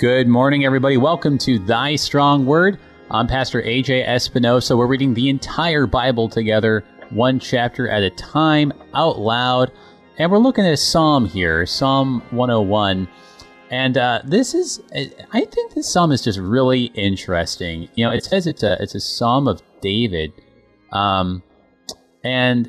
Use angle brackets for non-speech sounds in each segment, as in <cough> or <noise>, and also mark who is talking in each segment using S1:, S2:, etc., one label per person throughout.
S1: Good morning, everybody. Welcome to Thy Strong Word. I'm Pastor AJ Espinosa. We're reading the entire Bible together, one chapter at a time, out loud. And we're looking at a psalm here, Psalm 101. And uh, this is, I think this psalm is just really interesting. You know, it says it's a, it's a psalm of David. Um, and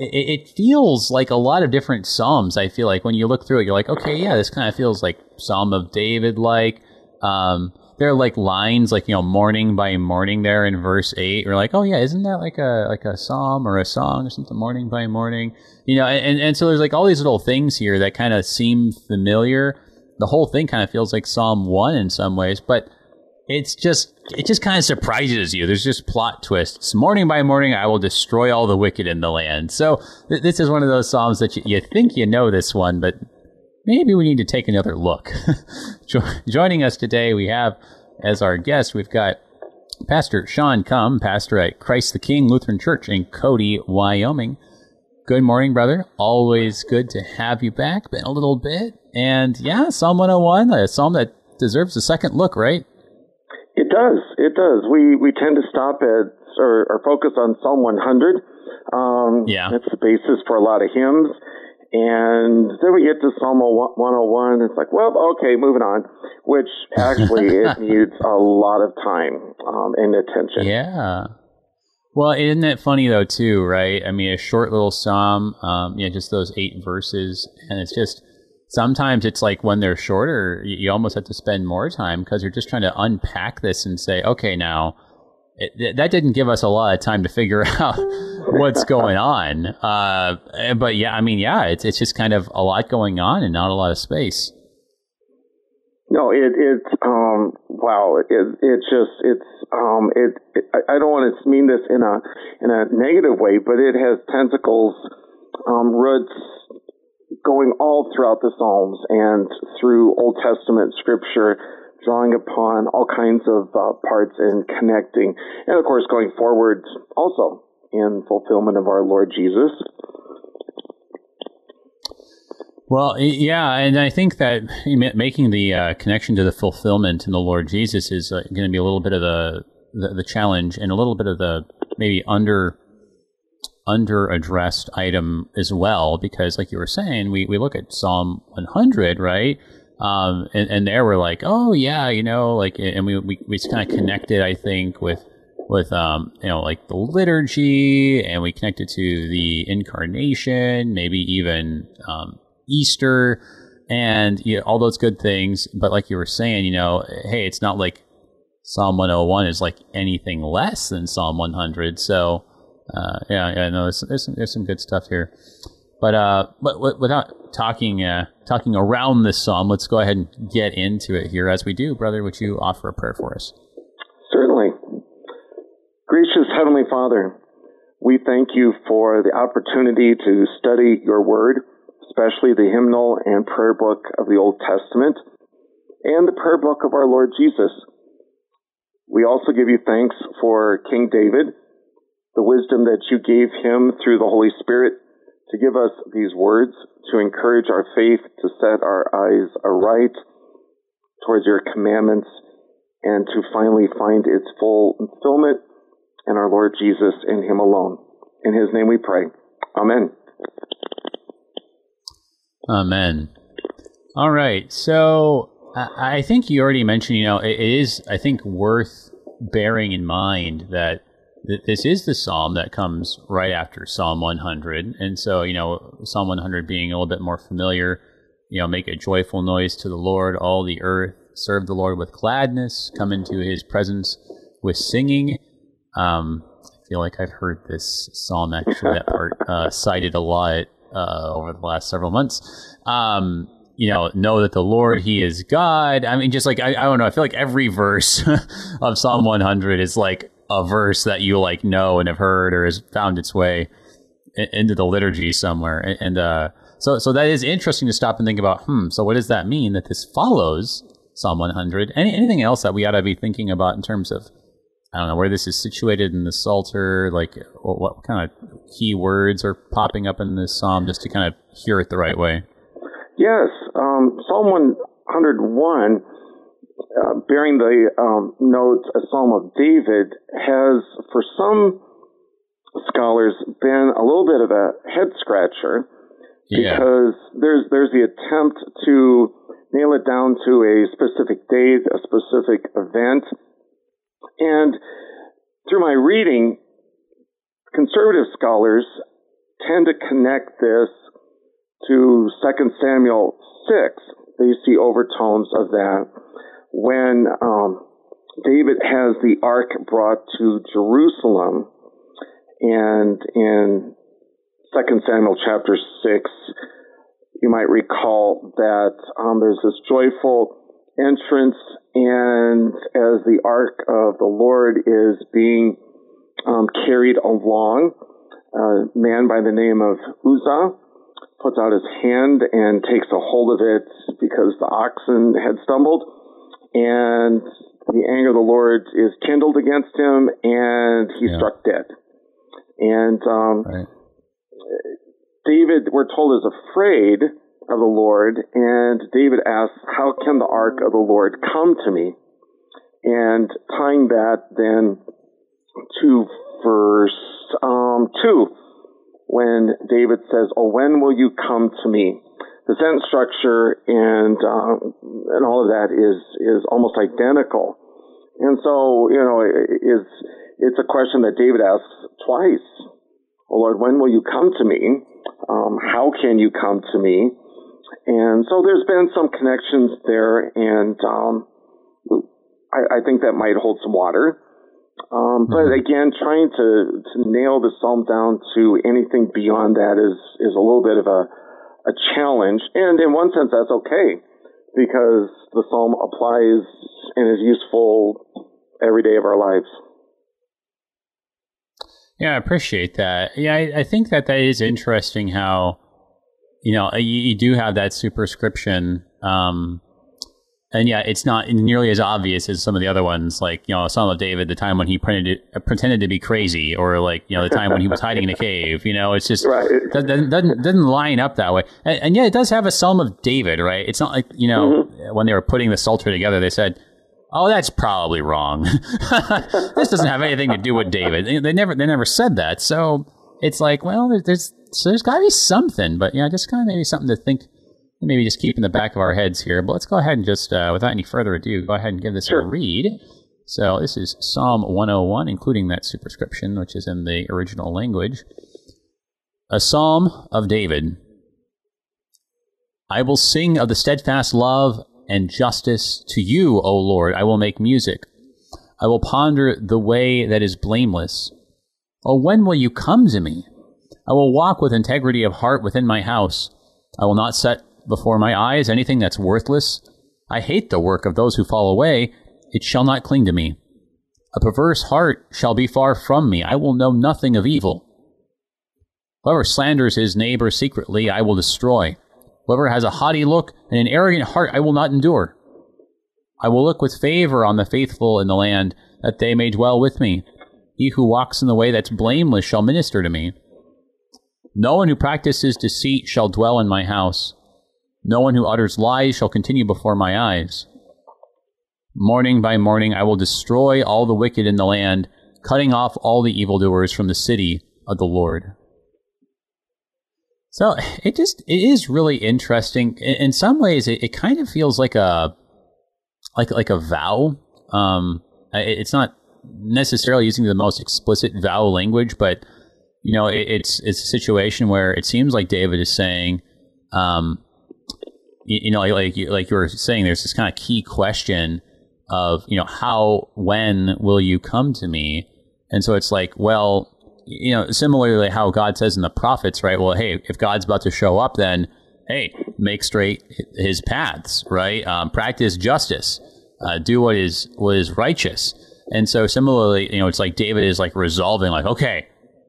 S1: it, it, feels like a lot of different psalms. I feel like when you look through it, you're like, okay, yeah, this kind of feels like Psalm of David. Like um, there are like lines like you know morning by morning there in verse eight. You're like, oh yeah, isn't that like a like a psalm or a song or something? Morning by morning, you know. And and so there's like all these little things here that kind of seem familiar. The whole thing kind of feels like Psalm one in some ways, but it's just it just kind of surprises you. There's just plot twists. Morning by morning, I will destroy all the wicked in the land. So th- this is one of those psalms that you, you, think you know this one, but maybe we need to take another look. <laughs> jo- joining us today, we have as our guest, we've got Pastor Sean Cum, pastor at Christ the King Lutheran Church in Cody, Wyoming. Good morning, brother. Always good to have you back. Been a little bit. And yeah, Psalm 101, a psalm that deserves a second look, right?
S2: It does. It does. We we tend to stop at or, or focus on Psalm 100. Um,
S1: yeah,
S2: it's the basis for a lot of hymns. And then we get to Psalm 101. It's like, well, okay, moving on. Which actually it <laughs> needs a lot of time um, and attention.
S1: Yeah. Well, isn't it funny though too, right? I mean, a short little psalm, um, yeah, just those eight verses, and it's just sometimes it's like when they're shorter, you almost have to spend more time because you're just trying to unpack this and say, okay, now it, that didn't give us a lot of time to figure <laughs> out what's going on. Uh, but yeah, I mean, yeah, it's it's just kind of a lot going on and not a lot of space.
S2: No, it it's um wow it it just it's um it, it I don't want to mean this in a in a negative way, but it has tentacles, um, roots going all throughout the Psalms and through Old Testament scripture, drawing upon all kinds of uh, parts and connecting. And of course, going forward also in fulfillment of our Lord Jesus.
S1: Well, yeah, and I think that making the uh, connection to the fulfillment in the Lord Jesus is uh, going to be a little bit of the, the, the challenge and a little bit of the maybe under under addressed item as well because like you were saying we, we look at psalm 100 right um, and, and there we're like oh yeah you know like and we, we, we kind of connected i think with with um, you know like the liturgy and we connected to the incarnation maybe even um, easter and you know, all those good things but like you were saying you know hey it's not like psalm 101 is like anything less than psalm 100 so uh, yeah, yeah, no, there's, there's some, there's some good stuff here. But uh, but without talking uh, talking around this psalm, let's go ahead and get into it here. As we do, brother, would you offer a prayer for us?
S2: Certainly. Gracious Heavenly Father, we thank you for the opportunity to study your word, especially the hymnal and prayer book of the Old Testament and the prayer book of our Lord Jesus. We also give you thanks for King David the wisdom that you gave him through the Holy Spirit to give us these words, to encourage our faith, to set our eyes aright towards your commandments, and to finally find its full fulfillment in our Lord Jesus and him alone. In his name we pray. Amen.
S1: Amen. All right. So I think you already mentioned, you know, it is, I think, worth bearing in mind that this is the psalm that comes right after Psalm 100. And so, you know, Psalm 100 being a little bit more familiar, you know, make a joyful noise to the Lord, all the earth, serve the Lord with gladness, come into his presence with singing. Um, I feel like I've heard this psalm actually, that part uh, cited a lot uh, over the last several months. Um, you know, know that the Lord, He is God. I mean, just like, I, I don't know, I feel like every verse <laughs> of Psalm 100 is like a verse that you like know and have heard or has found its way into the liturgy somewhere. And, uh, so, so that is interesting to stop and think about. Hmm. So, what does that mean that this follows Psalm 100? Any, anything else that we ought to be thinking about in terms of I don't know where this is situated in the Psalter, like what, what kind of key words are popping up in this psalm, just to kind of hear it the right way.
S2: Yes, um, Psalm 101 uh, bearing the um, note, a Psalm of David, has for some scholars been a little bit of a head scratcher
S1: Yeah.
S2: because there's there's the attempt to nail it down to a specific date, a specific event, and through my reading, conservative scholars tend to connect this to 2 Samuel 6. They see overtones of that when um, David has the ark brought to Jerusalem, and in 2 Samuel chapter 6, you might recall that um, there's this joyful entrance, and as the ark of the Lord is being um, carried along, a man by the name of Uzzah puts out his hand and takes a hold of it because the oxen had stumbled, and the anger of the Lord is kindled against him, and he's
S1: Yeah.
S2: struck dead. And um,
S1: Right.
S2: David, we're told, is afraid of the Lord, and David asks, How can the ark of the Lord come to me? And tying that then to verse um, 2, when David says, Oh, when will you come to me? The sentence structure and um, and all of that is is almost identical, and so you know is it's a question that David asks twice. Oh Lord, when will you come to me? Um, how can you come to me? And so there's been some connections there, and um, I, I think that might hold some water. Um, but
S1: Mhm.
S2: again, trying to, to nail the psalm down to anything beyond that is is a little bit of a a challenge, and in one sense, that's okay because the psalm applies and is useful every day of our lives.
S1: Yeah, I appreciate that. Yeah, I, I think that that is interesting how, you know, you, you do have that superscription. Um, and yeah, it's not nearly as obvious as some of the other ones, like, you know, Psalm of David, the time when he pretended, uh, pretended to be crazy, or like, you know, the time when he was hiding in a cave. You know, it's just,
S2: Right.
S1: doesn't, doesn't doesn't line up that way. And, and yeah, it does have a Psalm of David, right? It's not like you know when they were putting the Psalter together, they said, "Oh, that's probably wrong. <laughs> this doesn't have anything to do with David." They, never they never said that. So it's like, well, there- there's so there's got to be something, but yeah, just kind of maybe something to think. Maybe just keep in the back of our heads here. But let's go ahead and just, uh, without any further ado, go ahead and give this a read. So this is Psalm 101, including that superscription, which is in the original language. A Psalm of David. I will sing of the steadfast love and justice to you, O Lord. I will make music. I will ponder the way that is blameless. Oh, when will you come to me? I will walk with integrity of heart within my house. I will not set before my eyes anything that's worthless. I hate the work of those who fall away. It shall not cling to me. A perverse heart shall be far from me. I will know nothing of evil. Whoever slanders his neighbor secretly, I will destroy. Whoever has a haughty look and an arrogant heart, I will not endure. I will look with favor on the faithful in the land, that they may dwell with me. He who walks in the way that's blameless shall minister to me. No one who practices deceit shall dwell in my house. No one who utters lies shall continue before my eyes. Morning by morning I will destroy all the wicked in the land, cutting off all the evildoers from the city of the Lord. So it just it is really interesting. In, some ways, it, it kind of feels like a like like a vow. Um, it's not necessarily using the most explicit vow language, but you know, it, it's it's a situation where it seems like David is saying, um, you, know, like you, like you were saying, there's this kind of key question of you know how when will you come to me, and so it's like, well, you know, similarly how God says in the prophets, right? Well, hey, if God's about to show up, then hey, make straight His paths, right? Um, practice justice, uh, do what is what is righteous, and so similarly, you know, it's like David is like resolving, like, okay,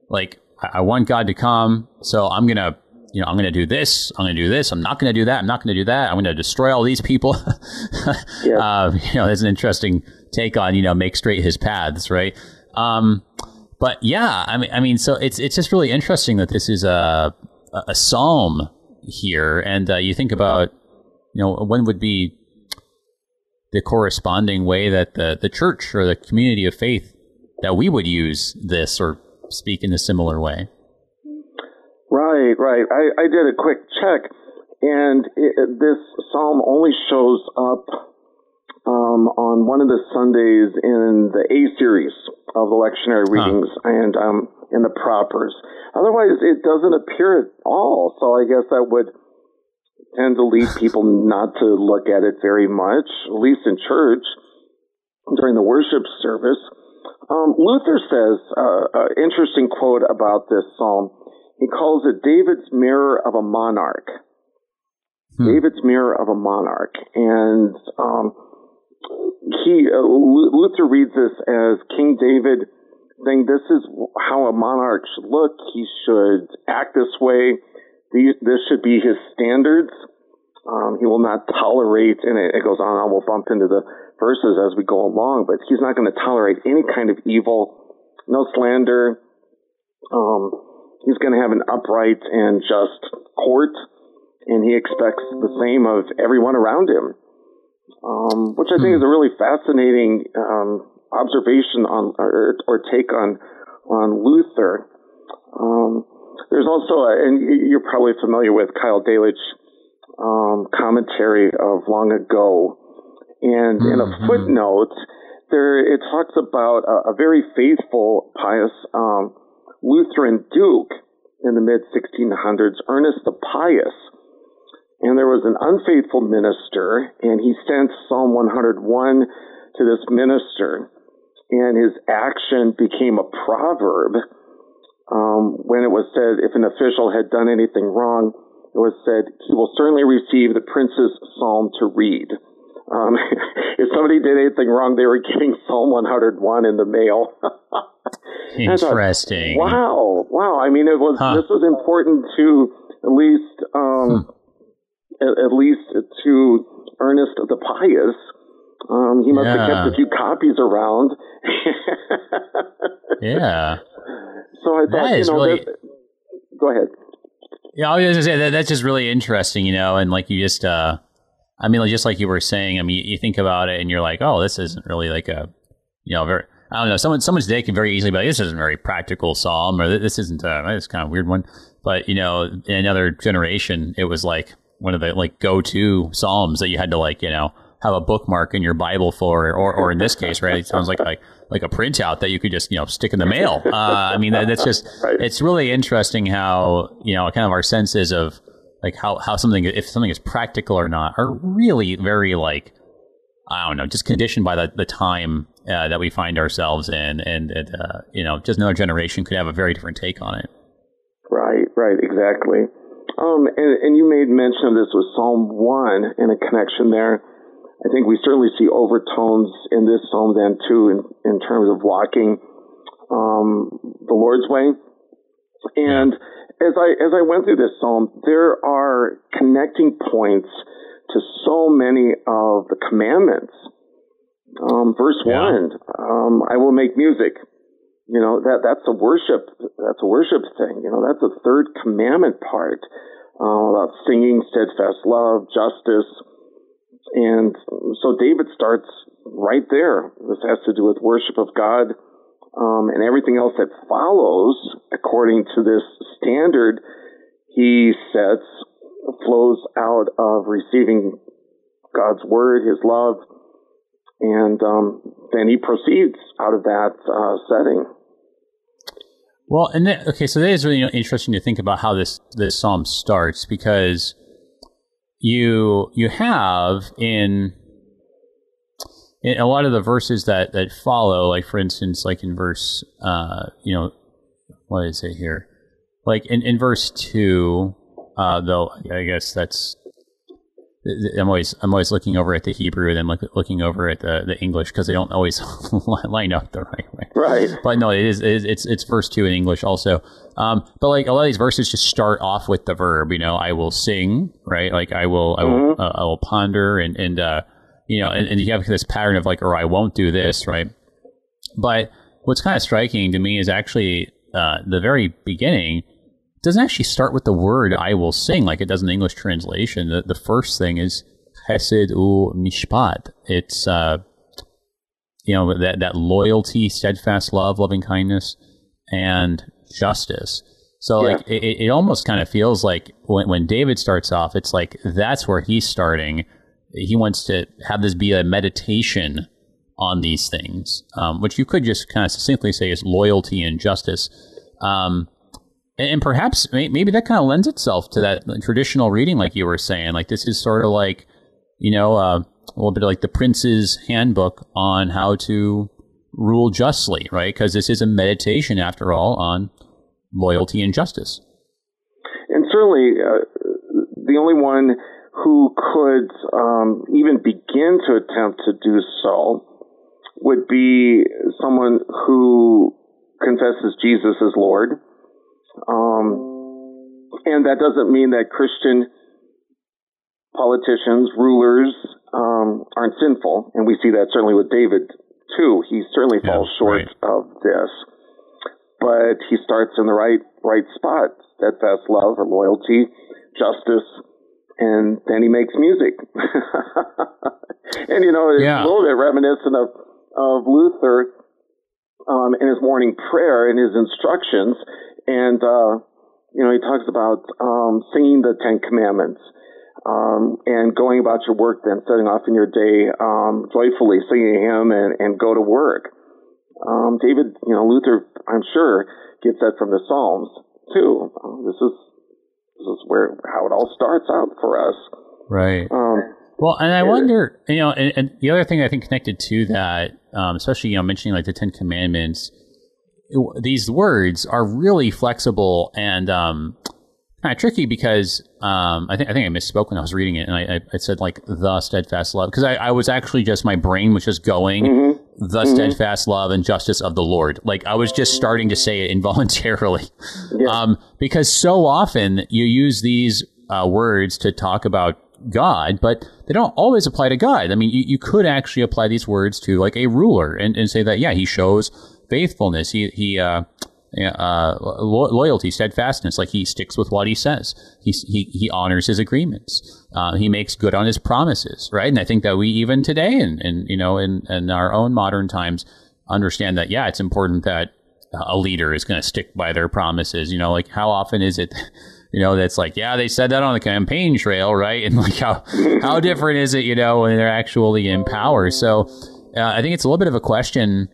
S1: like I want God to come, so I'm gonna. You know, I'm going to do this. I'm going to do this. I'm not going to do that. I'm not going to do that. I'm going to destroy all these people. <laughs>
S2: Yeah.
S1: uh, you know, there's an interesting take on you know make straight his paths, right? Um, but yeah, I mean, I mean, so it's it's just really interesting that this is a a- a psalm here, and uh, you think about you know when would be the corresponding way that the, the church or the community of faith that we would use this or speak in a similar way.
S2: Right, right. I, I did a quick check, and it, this psalm only shows up um, on one of the Sundays in the A series of the lectionary readings huh. and um, in the propers. Otherwise, it doesn't appear at all. So I guess that would tend to lead people <laughs> not to look at it very much, at least in church during the worship service. Um, Luther says uh, an interesting quote about this psalm. He calls it David's mirror of a monarch. Hmm. David's mirror of a monarch, and um, he uh, Luther reads this as King David saying, "This is how a monarch should look. He should act this way. These, this should be his standards. Um, he will not tolerate." And it, it goes on. I will bump into the verses as we go along, but he's not going to tolerate any kind of evil, no slander. Um, he's going to have an upright and just court, and he expects the same of everyone around him um, which I think is a really fascinating um, observation on or, or, take on on Luther. Um, there's also, a, and you're probably familiar with Keil Delitzsch um, commentary of long ago, and in a mm-hmm. footnote there it talks about a, a very faithful, pious um, Lutheran duke in the mid 1600s, Ernest the Pious and there was an unfaithful minister, and he sent Psalm 101 to this minister, and his action became a proverb. Um, when it was said, if an official had done anything wrong, it was said, he will certainly receive the prince's psalm to read. Um, <laughs> if somebody did anything wrong, they were getting Psalm 101 in the mail. <laughs>
S1: Interesting.
S2: Thought, wow, wow. I mean, it was huh. this was important to at least um, hmm at, at least to Ernest the Pious. Um, he must yeah. have kept a few copies around. <laughs>
S1: yeah.
S2: So I thought, you know, really... go ahead.
S1: Yeah, I was going to say that, that's just really interesting, you know, and like you just, uh, I mean, just like you were saying, I mean, you think about it and you're like, oh, this isn't really like a, you know, very, I don't know, someone, someone today can very easily be like, this isn't a very practical psalm or this isn't a, this kind of weird one. But, you know, in another generation, it was like, one of the like go to psalms that you had to like you know have a bookmark in your Bible for, or or in this case, right? It sounds like like like a printout that you could just you know stick in the mail. Uh, I mean, that, that's just right. it's really interesting how you know kind of our senses of like how how something if something is practical or not are really very like I don't know, just conditioned by the the time uh, that we find ourselves in, and, and uh, you know, just another generation could have a very different take on it.
S2: Right, right, exactly. Um, and, and you made mention of this with Psalm 1 in a connection there. I think we certainly see overtones in this psalm then too, in, in terms of walking um, the Lord's way. And as I as I went through this psalm, there are connecting points to so many of the commandments. Um, verse yeah. one, um, I will make music. You know, that, that's a worship, that's a worship thing. You know, that's a third commandment part, uh, about singing steadfast love, justice. And so David starts right there. This has to do with worship of God, um, and everything else that follows according to this standard he sets flows out of receiving God's word, his love, and um, then he proceeds out of that uh, setting.
S1: Well, and then, okay, so that is really interesting to think about how this this psalm starts because you you have in in a lot of the verses that that follow, like for instance, like in verse, uh, you know, what is it here? Like in in verse two, uh, though I guess that's I'm always I'm always looking over at the Hebrew and then look, looking over at the, the English because they don't always <laughs> line up the right way.
S2: Right.
S1: But no, it is it's it's verse two in English also. Um, but like a lot of these verses just start off with the verb. You know, I will sing. Right. Like I will I will mm-hmm. uh, I will ponder and and uh, you know and, and you have this pattern of like or I won't do this. Right. But what's kind of striking to me is actually uh, the very beginning doesn't actually start with the word I will sing like it does in the English translation. The, the first thing is chesed u mishpat. It's uh, you know that that loyalty, steadfast love, loving kindness, and justice. So yeah. like it, it almost kind of feels like when, when David starts off, it's like that's where he's starting. He wants to have this be a meditation on these things, um, which you could just kind of succinctly say is loyalty and justice. Um, and, perhaps maybe that kind of lends itself to that traditional reading, like you were saying. Like this is sort of like, you know, uh, a little bit like the Prince's handbook on how to rule justly, right? Because this is a meditation, after all, on loyalty and justice.
S2: And certainly, uh, the only one who could um, even begin to attempt to do so would be someone who confesses Jesus as Lord. Um, and that doesn't mean that Christian politicians, rulers, um, aren't sinful. And we see that certainly with David, too. He certainly yeah, falls short right. of this. But he starts in the right right spot steadfast love or loyalty, justice, and then he makes music. <laughs> and, you know, it's yeah. a little bit reminiscent of of Luther um, in his morning prayer and his instructions, and uh, you know he talks about um, singing the Ten Commandments um, and going about your work, then setting off in your day um, joyfully, singing a hymn, and, and go to work. Um, David, you know Luther, I'm sure gets that from the Psalms too. Um, this is this is where how it all starts out for us.
S1: Right. Um, well, and I wonder, you know, and, and, the other thing I think connected to that, um, especially you know mentioning like the Ten Commandments, it, these words are really flexible and um, kind of tricky because um, I think I think I misspoke when I was reading it, and I, I said like the steadfast love because I, I, was actually just my brain was just going mm-hmm. the mm-hmm. steadfast love and justice of the Lord. Like I was just starting to say it <laughs> involuntarily, yeah. um, because so often you use these uh, words to talk about God, but they don't always apply to God. I mean, you, you could actually apply these words to like a ruler and, and say that, yeah, he shows faithfulness. He, he, uh, uh, loyalty, steadfastness, like he sticks with what he says. He, he, he honors his agreements. Uh, he makes good on his promises, right? And I think that we even today and, and you know, in, in our own modern times understand that, yeah, it's important that a leader is going to stick by their promises. You know, like how often is it you know, that's like, yeah, they said that on the campaign trail, right? And like, how how different is it, you know, when they're actually in power? So, uh, I think it's a little bit of a question: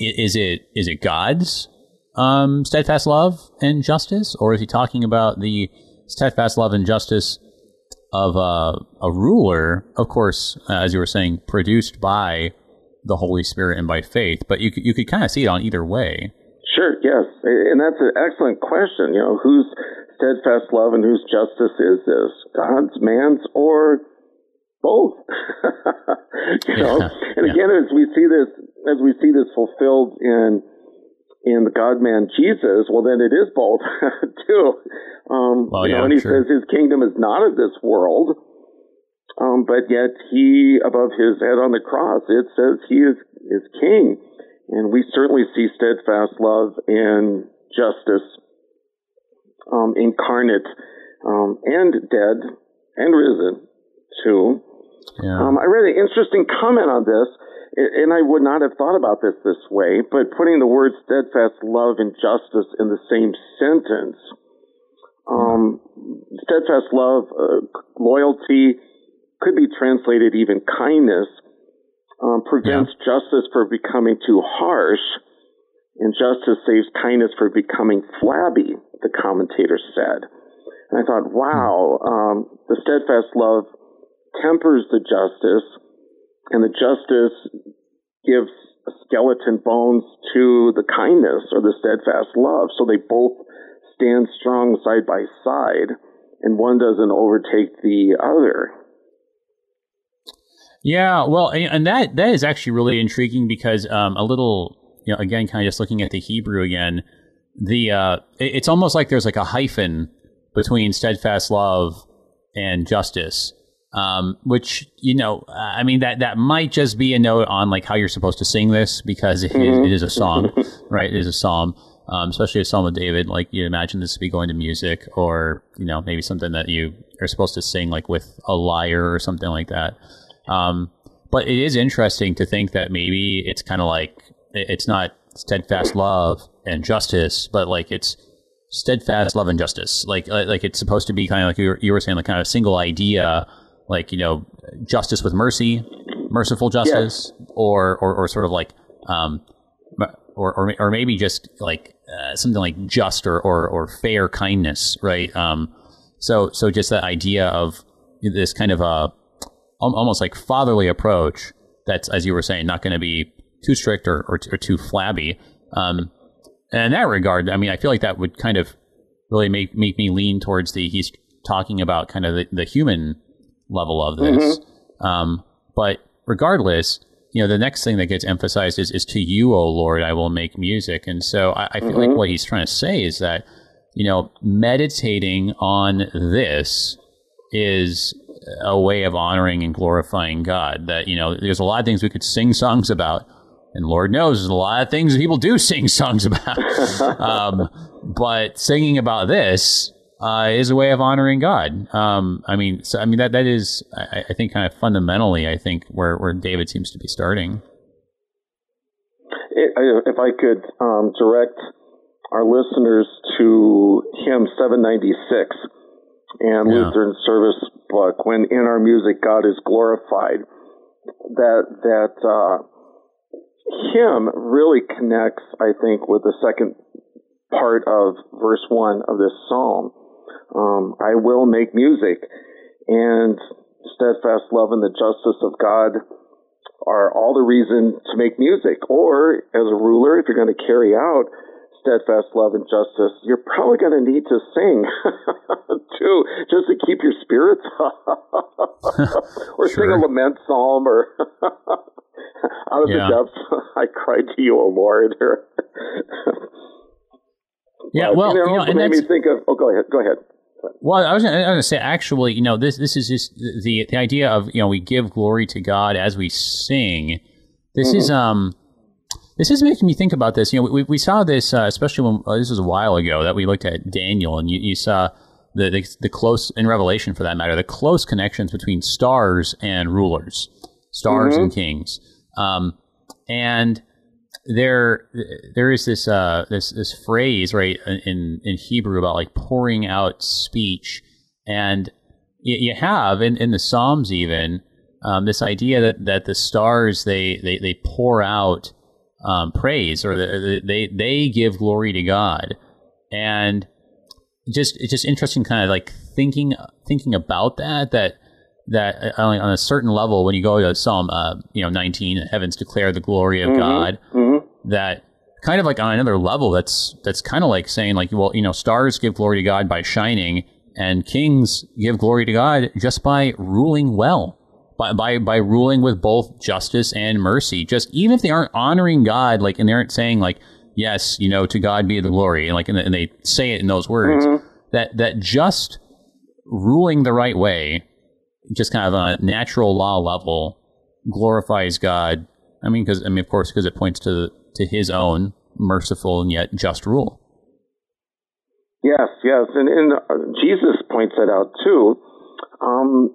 S1: is it is it God's um, steadfast love and justice, or is he talking about the steadfast love and justice of uh, a ruler? Of course, uh, as you were saying, produced by the Holy Spirit and by faith. But you you could kind of see it on either way.
S2: Sure. Yes, and that's an excellent question. You know, whose steadfast love and whose justice is this? God's, man's, or both? <laughs> you know, and yeah. again, as we see this, as we see this fulfilled in in the God Man Jesus, well, then it is both <laughs> too. Um, well, you know, and he sure. says his kingdom is not of this world, um, but yet he above his head on the cross, it says he is is king, and we certainly see steadfast love and justice um, incarnate um, and dead and risen too. Yeah. Um, I read an interesting comment on this, and I would not have thought about this this way, but putting the words steadfast love and justice in the same sentence. Um, steadfast love, uh, loyalty, could be translated even kindness, um, prevents yeah. justice from becoming too harsh Injustice saves kindness for becoming flabby, the commentator said. And I thought, wow, um, the steadfast love tempers the justice, and the justice gives skeleton bones to the kindness or the steadfast love. So they both stand strong side by side, and one doesn't overtake the other.
S1: Yeah, well, and that that is actually really intriguing because um, a little you know, again, kind of just looking at the Hebrew again, the uh, it's almost like there's like a hyphen between steadfast love and justice. Um, which you know, I mean that that might just be a note on like how you're supposed to sing this because it, mm-hmm. is, it is, a song, <laughs> right? It is a psalm. um, especially a Psalm of David. Like you imagine this to be going to music, or you know maybe something that you are supposed to sing like with a lyre or something like that. Um, but it is interesting to think that maybe it's kind of like it's not steadfast love and justice, but like it's steadfast love and justice. Like like it's supposed to be kind of like you were, you were saying, like kind of a single idea, like you know, justice with mercy, merciful justice, yes. or, or or sort of like um, or or or maybe just like uh, something like just or, or or fair kindness, right? Um, so so just that idea of this kind of a almost like fatherly approach that's as you were saying not going to be too strict or, or, or too flabby. Um, and in that regard, I mean, I feel like that would kind of really make make me lean towards the he's talking about kind of the, the human level of this. Mm-hmm. Um, but regardless, you know, the next thing that gets emphasized is, is to you, O Lord, I will make music. And so I, I feel mm-hmm. like what he's trying to say is that, you know, meditating on this is a way of honoring and glorifying God. That, you know, there's a lot of things we could sing songs about. And Lord knows there's a lot of things people do sing <laughs> songs about. <laughs> um, but singing about this uh, is a way of honoring God. Um, I mean, so I mean that that is, I, I, think, kind of fundamentally, I think where where David seems to be starting.
S2: If I could um, direct our listeners to hymn 796 and yeah. Lutheran service book, when in our music God is glorified, that that uh, hymn really connects, I think, with the second part of verse one of this psalm um, I will make music. And steadfast love and the justice of God are all the reason to make music. Or as a ruler, if you're going to carry out steadfast love and justice, you're probably going to need to sing <laughs> too, just to keep your spirits <laughs> up. or sure. sing a lament psalm or <laughs> out of yeah. the depths, I cried to you, O Lord.
S1: Yeah, well, you know,
S2: and made me think of. Oh, go ahead. Go ahead.
S1: Well, I was going to say, actually, you know, this this is just the the idea of you know we give glory to God as we sing. This mm-hmm. is um, this is making me think about this. You know, we we saw this uh, especially when uh, this was a while ago that we looked at Daniel, and you, you saw the, the the close in Revelation for that matter, the close connections between stars and rulers, stars mm-hmm. and kings, um, and there there is this uh this this phrase right in in Hebrew about like pouring out speech. And you, have in, in the Psalms even um, this idea that, that the stars they they, they pour out um, praise or the, they they give glory to God. And just it's just interesting kind of like thinking thinking about that that that uh, on a certain level when you go to Psalm uh, you know 19 heavens declare the glory of mm-hmm. God mm-hmm that kind of like on another level that's that's kind of like saying like well you know stars give glory to god by shining and kings give glory to god just by ruling well by by, by ruling with both justice and mercy just even if they aren't honoring god like and they aren't saying like yes you know to god be the glory and like and, and they say it in those words mm-hmm. that that just ruling the right way just kind of on a natural law level glorifies god i mean because i mean of course because it points to to his own merciful and yet just rule.
S2: Yes, yes, and, and uh, Jesus points that out too. Um,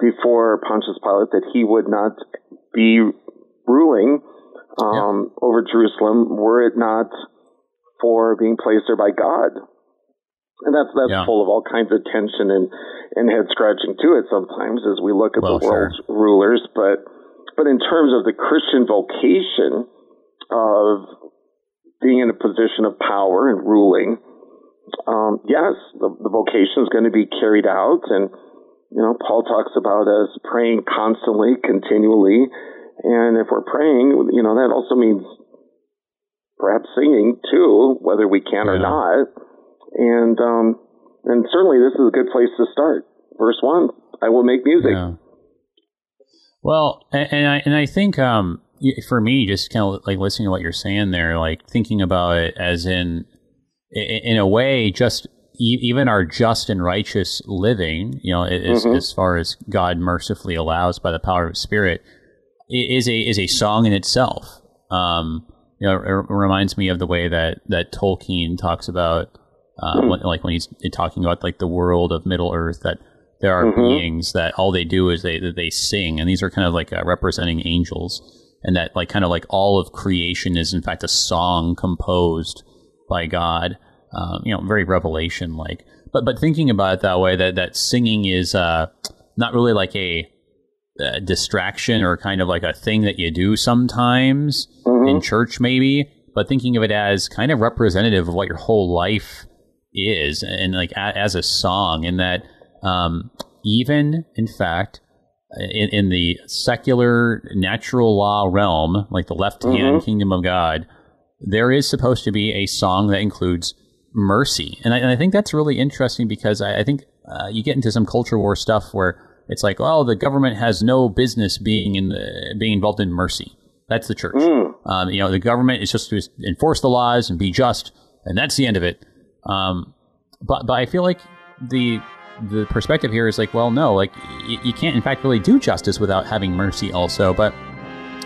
S2: before Pontius Pilate, that he would not be ruling um, yeah. over Jerusalem were it not for being placed there by God. And that's that's yeah. full of all kinds of tension and, and head scratching to it sometimes as we look at well, the world's sure. rulers. But but in terms of the Christian vocation, of being in a position of power and ruling, um, yes, the, the vocation is going to be carried out. And, you know, Paul talks about us praying constantly, continually. And if we're praying, you know, that also means perhaps singing too, whether we can yeah. or not. And, um, and certainly this is a good place to start. Verse one, I will make music. Yeah.
S1: Well, and, and I, and I think, um, for me, just kind of like listening to what you're saying there, like thinking about it as in, in a way, just even our just and righteous living, you know, as, mm-hmm. as far as God mercifully allows by the power of Spirit, is a is a song in itself. Um, you know, it reminds me of the way that that Tolkien talks about, uh, mm. when, like when he's talking about like the world of Middle Earth, that there are mm-hmm. beings that all they do is they they sing, and these are kind of like uh, representing angels, and that like kind of like all of creation is in fact a song composed by God. Um, you know, very revelation like. But but thinking about it that way, that that singing is uh, not really like a a distraction or kind of like a thing that you do sometimes mm-hmm. in church, maybe, but thinking of it as kind of representative of what your whole life is, and like a, as a song, in that um, even in fact, in, in, the secular natural law realm, like the left hand mm-hmm. kingdom of God, there is supposed to be a song that includes mercy, and I, and I think that's really interesting because I, I think uh, you get into some culture war stuff where it's like, oh, the government has no business being in the, being involved in mercy. That's the church. Mm. Um, you know, the government is just to enforce the laws and be just, and that's the end of it. Um, but but I feel like the the perspective here is like, well, no, like y- you can't in fact really do justice without having mercy also. But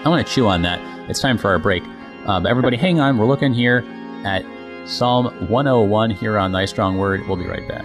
S1: I want to chew on that. It's time for our break. But everybody, hang on. We're looking here at Psalm 101 here on Thy Strong Word. We'll be right back.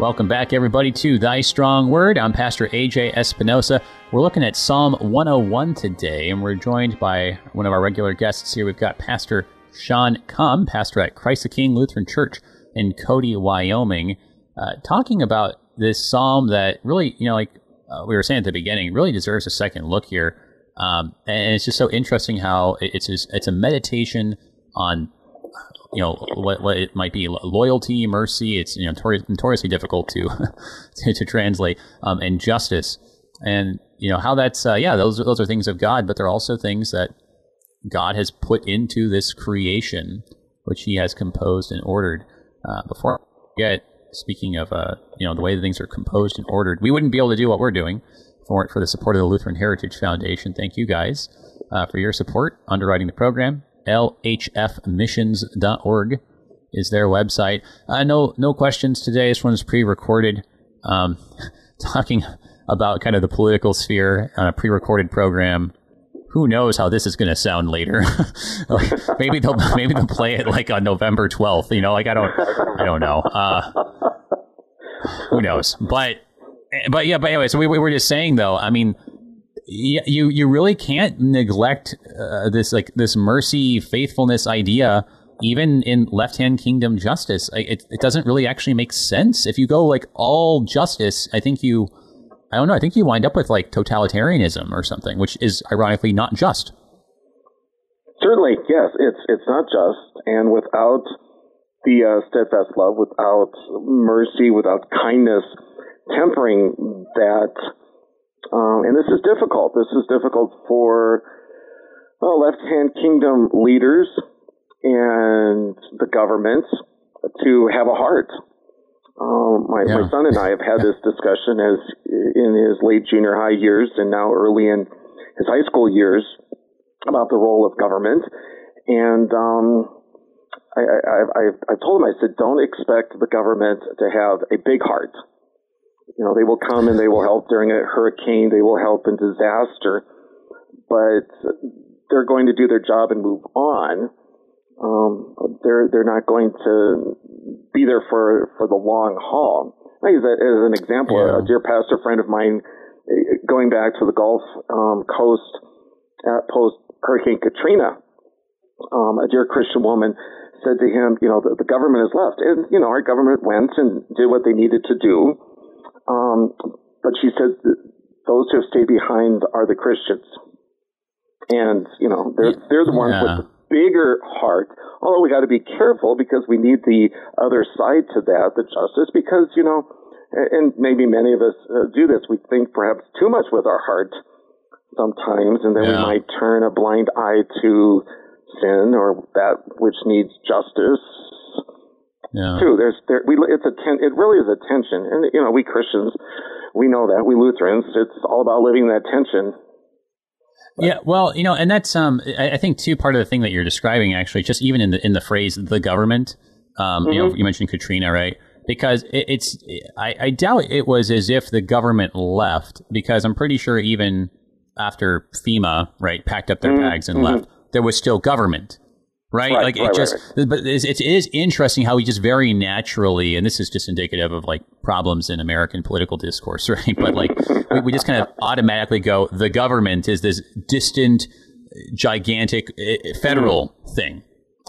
S1: Welcome back, everybody, to Thy Strong Word. I'm Pastor AJ Espinosa. We're looking at Psalm 101 today, and we're joined by one of our regular guests here. We've got Pastor Sean Cum, pastor at Christ the King Lutheran Church in Cody, Wyoming, uh, talking about this psalm that really, you know, like uh, we were saying at the beginning, really deserves a second look here. Um, and it's just so interesting how it's it's a meditation on you know what what it might be loyalty, mercy. It's you know notoriously difficult to <laughs> to, to, translate, um, and justice, and you know how that's uh, yeah those those are things of God, but they're also things that God has put into this creation, which He has composed and ordered. Uh, before I get speaking of uh, you know the way that things are composed and ordered, we wouldn't be able to do what we're doing for for the support of the Lutheran Heritage Foundation. Thank you guys uh, for your support underwriting the program lhfmissions.org is their website. Uh, no, no questions today. This one's pre-recorded, um, <laughs> talking about kind of the political sphere on a pre-recorded program. Who knows how this is going to sound later? <laughs> maybe they'll <laughs> maybe they'll play it like on November twelfth. You know, like I don't I don't know. Uh, who knows? But but yeah. But anyway, so we, we were just saying though. I mean, you you really can't neglect uh, this like this mercy faithfulness idea even in left hand kingdom justice. It, it doesn't really actually make sense. If you go like all justice i think you i don't know i think you wind up with like totalitarianism or something which is ironically not just.
S2: Certainly yes it's it's not just. And without the uh, steadfast love without mercy without kindness tempering that um, and this is difficult. This is difficult for uh, left hand kingdom leaders and the government to have a heart. Um, my, yeah. my son and I have had this discussion as in his late junior high years and now early in his high school years about the role of government. And um, I, I, I, I told him, I said, don't expect the government to have a big heart. You know, they will come and they will help during a hurricane. They will help in disaster, but they're going to do their job and move on. Um, they're they're not going to be there for for the long haul. I use that as an example. Yeah. A dear pastor friend of mine, going back to the Gulf um, Coast at post Hurricane Katrina, um, a dear Christian woman said to him, "You know, the, the government has left, and you know, our government went and did what they needed to do." Um, but she said those who stay behind are the Christians. And, you know, they're, they're the ones yeah. with the bigger heart. Although we got to be careful because we need the other side to that, the justice, because, you know, and maybe many of us uh, do this. We think perhaps too much with our heart sometimes, and then yeah. we might turn a blind eye to sin or that which needs justice. Yeah. Too, there's there we it's a ten, it really is a tension, and you know we Christians we know that we Lutherans it's all about living that tension.
S1: Yeah, well, you know, and that's um, I, I think too part of the thing that you're describing actually, just even in the in the phrase the government, um, mm-hmm. you know, mm-hmm. you mentioned Katrina, right? Because it, it's, I, I doubt it was as if the government left, because I'm pretty sure even after FEMA, right, packed up their mm-hmm. bags and mm-hmm. left, there was still government. Right? right like right, it just, right, but it's, it is interesting how we just very naturally, and this is just indicative of like problems in American political discourse, <laughs> right? But like we, we just kind of automatically go, the government is this distant, gigantic eh, eh, federal mm. thing,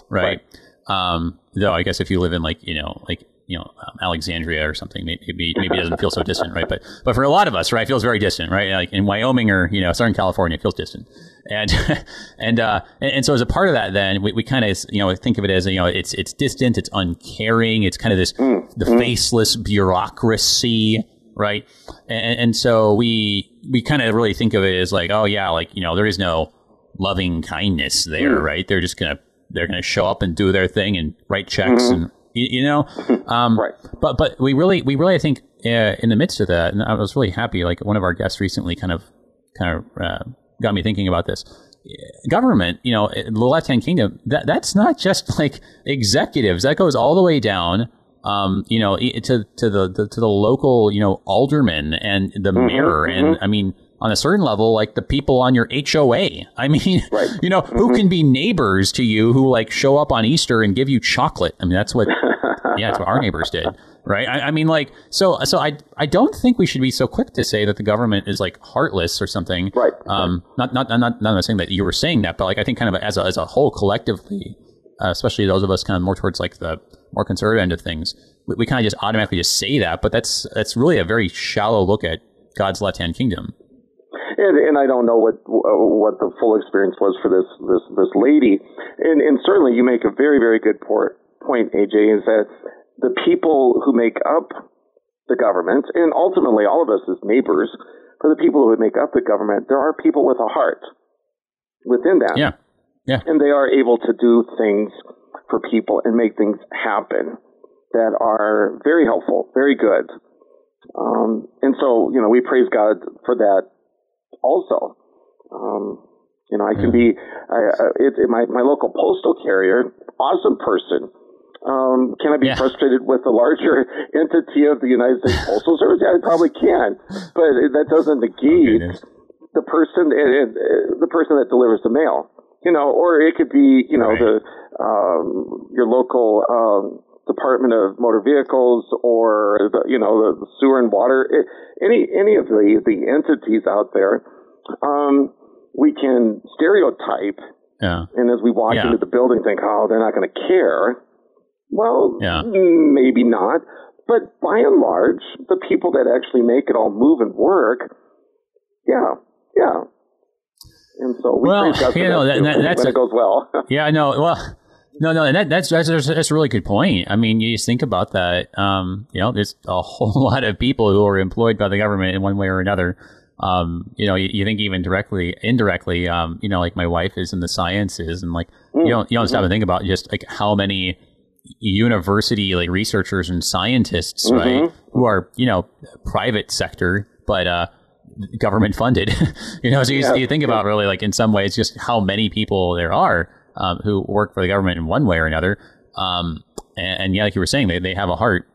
S1: right? Um, though I guess if you live in like you know like you know um, Alexandria or something. Maybe maybe it doesn't feel so distant, right? But but for a lot of us, right, it feels very distant, right? Like in Wyoming or you know Southern California, it feels distant, and <laughs> and uh, and, and so as a part of that, then we, we kind of you know think of it as you know it's it's distant, it's uncaring, it's kind of this mm, the mm. faceless bureaucracy, right? And, and so we we kind of really think of it as like oh yeah, like you know there is no loving kindness there, mm. right? They're just gonna they're gonna show up and do their thing and write checks mm-hmm. and you, you know, um, right? But but we really we really I think uh, in the midst of that, and I was really happy. Like one of our guests recently, kind of kind of uh, got me thinking about this. Government, you know, the left hand kingdom. That that's not just <laughs> like executives. That goes all the way down. Um, you know, to to the, the, to the local, you know, alderman and the mm-hmm, mayor, mm-hmm. and I mean, on a certain level, like the people on your HOA. I <laughs> mean, right. you know, mm-hmm. who can be neighbors to you who like show up on Easter and give you chocolate? I mean, that's what, yeah, that's what our neighbors did, right? I, I, mean, like, so, so I, I don't think we should be so quick to say that the government is like heartless or something.
S2: Right.
S1: Um, not, not, not, not saying that you were saying that, but like, I think kind of as a, as a whole collectively, uh, especially those of us kind of more towards like the more conservative end of things, we, we kind of just automatically just say that, but that's, that's really a very shallow look at God's left hand kingdom
S2: and, and I don't know what what the full experience was for this this this lady, and and certainly you make a very very good point, AJ, is that the people who make up the government, and ultimately all of us as neighbors, for the people who make up the government, there are people with a heart within that,
S1: yeah, yeah,
S2: and they are able to do things for people and make things happen that are very helpful, very good. Um, and so, you know, we praise God for that also. Um, you know, I can be I, it, it, my my local postal carrier, awesome person. Um, can I be yeah. frustrated with the larger <laughs> entity of the United States <laughs> Postal Service? Yeah, I probably can, but that doesn't negate the person the person that delivers the mail. You know, or it could be you know right. the um, your local um, Department of Motor Vehicles or the, you know the, sewer and water. It, any any of the the entities out there um, we can stereotype.
S1: Yeah.
S2: And as we walk yeah. into the building, think, oh, they're not going to care. Well,
S1: yeah.
S2: maybe not. But by and large, the people that actually make it all move and work, yeah, yeah. And so we
S1: well, <laughs> you know, that, that, that's a,
S2: it goes well. <laughs>
S1: yeah, I know. Well, no, no, and that, that's, that's that's a really good point. I mean, you just think about that. Um, you know, there's a <laughs> whole lot of people who are employed by the government in one way or another um, you know, you, you, think even directly, indirectly, um, you know, like my wife is in the sciences, and like mm. you don't you don't stop and think about just like how many university like researchers and scientists, mm-hmm. right, who are you know private sector, but uh, government funded. <laughs> you know, so you, yeah. you, think about really like in some ways just how many people there are um, who work for the government in one way or another. Um, and, and, yeah, like you were saying, they, they have a heart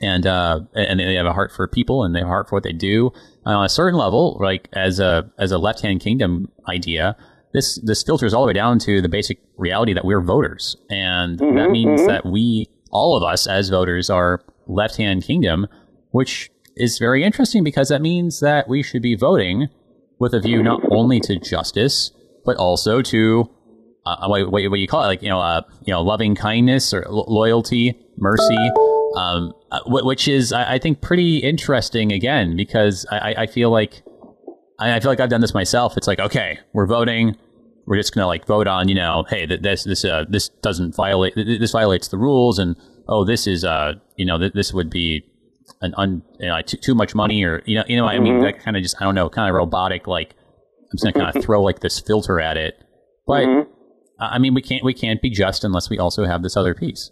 S1: and uh, and they have a heart for people and they have a heart for what they do. And on a certain level, like as a as a left hand kingdom idea, this this filters all the way down to the basic reality that we're voters, and mm-hmm, that means mm-hmm. that we all of us as voters are left hand kingdom, which is very interesting because that means that we should be voting with a view not only to justice but also to uh, what, what, you call it, like you know, uh, you know, loving kindness or lo- loyalty, mercy, um, uh, which is I, I, think pretty interesting again because I, I, feel like I, I feel like I've done this myself. It's like, okay, we're voting. We're just gonna like vote on, you know, hey, this this uh, this doesn't violate this violates the rules, and oh, this is uh, you know, th- this would be an un you know, too, too much money, or you know, you know, I mean,
S2: Mhm.
S1: that kind of just I don't know, kind of robotic. Like I'm just gonna kind of throw like this filter at it, but
S2: Mhm.
S1: I mean, we can't we can't be just unless we also have this other piece.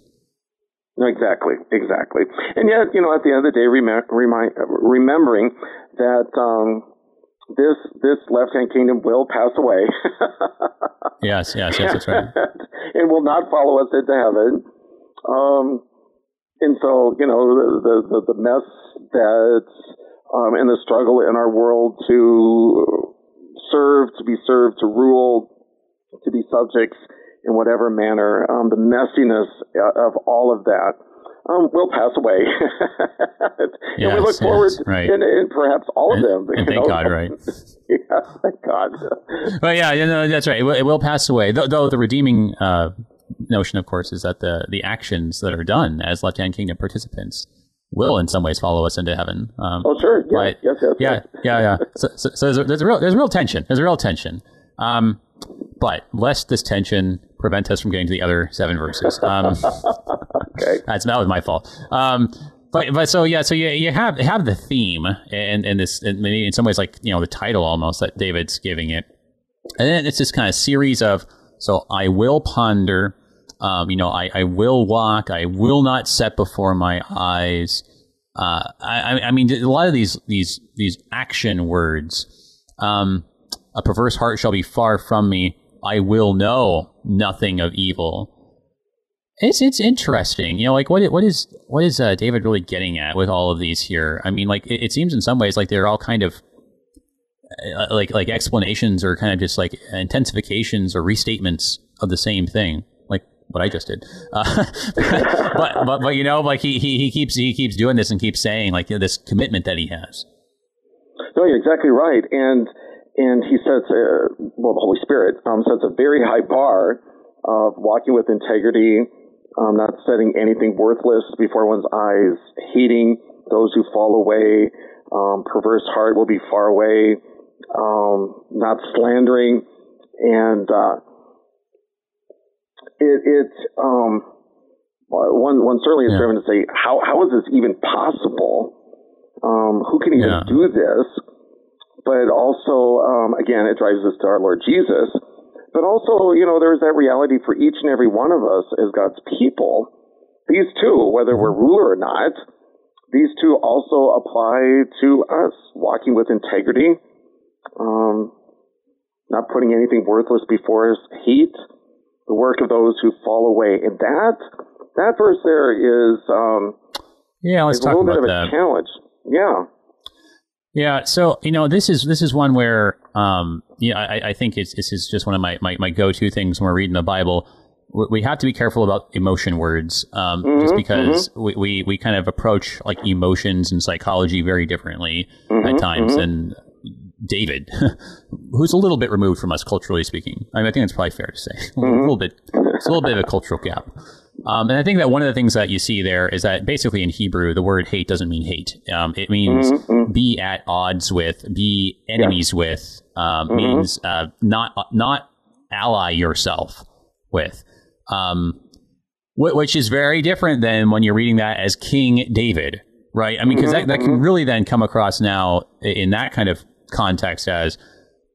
S2: Exactly, exactly. And yet, you know, at the end of the day, remi- remi- remembering that um, this this left hand kingdom will pass away. <laughs>
S1: Yes, yes, yes, that's right. <laughs>
S2: it will not follow us into heaven. Um, and so, you know, the the, the mess that's um, and the struggle in our world to serve, to be served, to rule, to be subjects in whatever manner, um, the messiness of all of that um, will pass away. <laughs> and we look
S1: yes,
S2: forward,
S1: right.
S2: and, and perhaps all
S1: And-
S2: of them.
S1: and thank
S2: know?
S1: God, <laughs> right?
S2: yeah, thank God. <laughs>
S1: But yeah, you know, that's right. It will, it will pass away. Though, though the redeeming uh, notion, of course, is that the the actions that are done as left hand kingdom participants will, in some ways, follow us into heaven. Um,
S2: Oh, sure. Yeah,
S1: Right.
S2: yes, yes,
S1: yeah,
S2: yes.
S1: yeah, yeah. So, so, so there's, a, there's a real there's a real tension. There's a real tension. Um, but lest this tension prevent us from getting to the other seven verses. Um, <laughs>
S2: Okay.
S1: that's that was my fault. Um, but but so yeah, so you you have have the theme and and this and maybe in some ways like you know the title almost that David's giving it, and then it's this kind of series of so I will ponder, um, you know I I will walk, I will not set before my eyes. Uh, I I- I mean a lot of these these these action words. Um, a perverse heart shall be far from me. I will know nothing of evil. It's it's interesting, you know, like what what is what is uh, David really getting at with all of these here? I mean, like it, it seems in some ways like they're all kind of uh, like like explanations or kind of just like intensifications or restatements of the same thing, like what I just did. Uh, <laughs> but but but you know, like he, he he keeps he keeps doing this and keeps saying like you know, this commitment that he has.
S2: No, you're exactly right. And and he sets, uh, well, the Holy Spirit um, sets a very high bar of walking with integrity, um, not setting anything worthless before one's eyes, hating those who fall away, um, perverse heart will be far away, um, not slandering, and uh, it, it um, one one certainly is
S1: Yeah.
S2: driven to say how how is this even possible? Um, who can even
S1: Yeah.
S2: do this? But also, um, again, it drives us to our Lord Jesus. But also, you know, there's that reality for each and every one of us as God's people. These two, whether we're ruler or not, these two also apply to us. Walking with integrity, um, not putting anything worthless before us, hate the work of those who fall away. And that that verse there is um,
S1: Yeah, let's
S2: is a
S1: talk
S2: little bit of a
S1: that.
S2: challenge. Yeah.
S1: Yeah, so you know this is this is one where um, yeah, I, I think it's, this is just one of my, my, my go to things when we're reading the Bible. We- have to be careful about emotion words, um, just
S2: Mhm,
S1: because we, we, we kind of approach like emotions and psychology very differently at
S2: Mhm,
S1: times.
S2: mhm.
S1: And David, <laughs> who's a little bit removed from us culturally speaking, I, mean, I think it's probably fair to say <laughs> a
S2: Mm-hmm.
S1: little bit. It's a little bit of a cultural gap. Um, and I think that one of the things that you see there is that basically in Hebrew, the word hate doesn't mean hate. Um, it means
S2: Mhm,
S1: be at odds with, be enemies with, um,
S2: Mhm.
S1: means uh, not not ally yourself with, um, wh- which is very different than when you're reading that as King David, right? I mean, because that, that can really then come across now in that kind of context as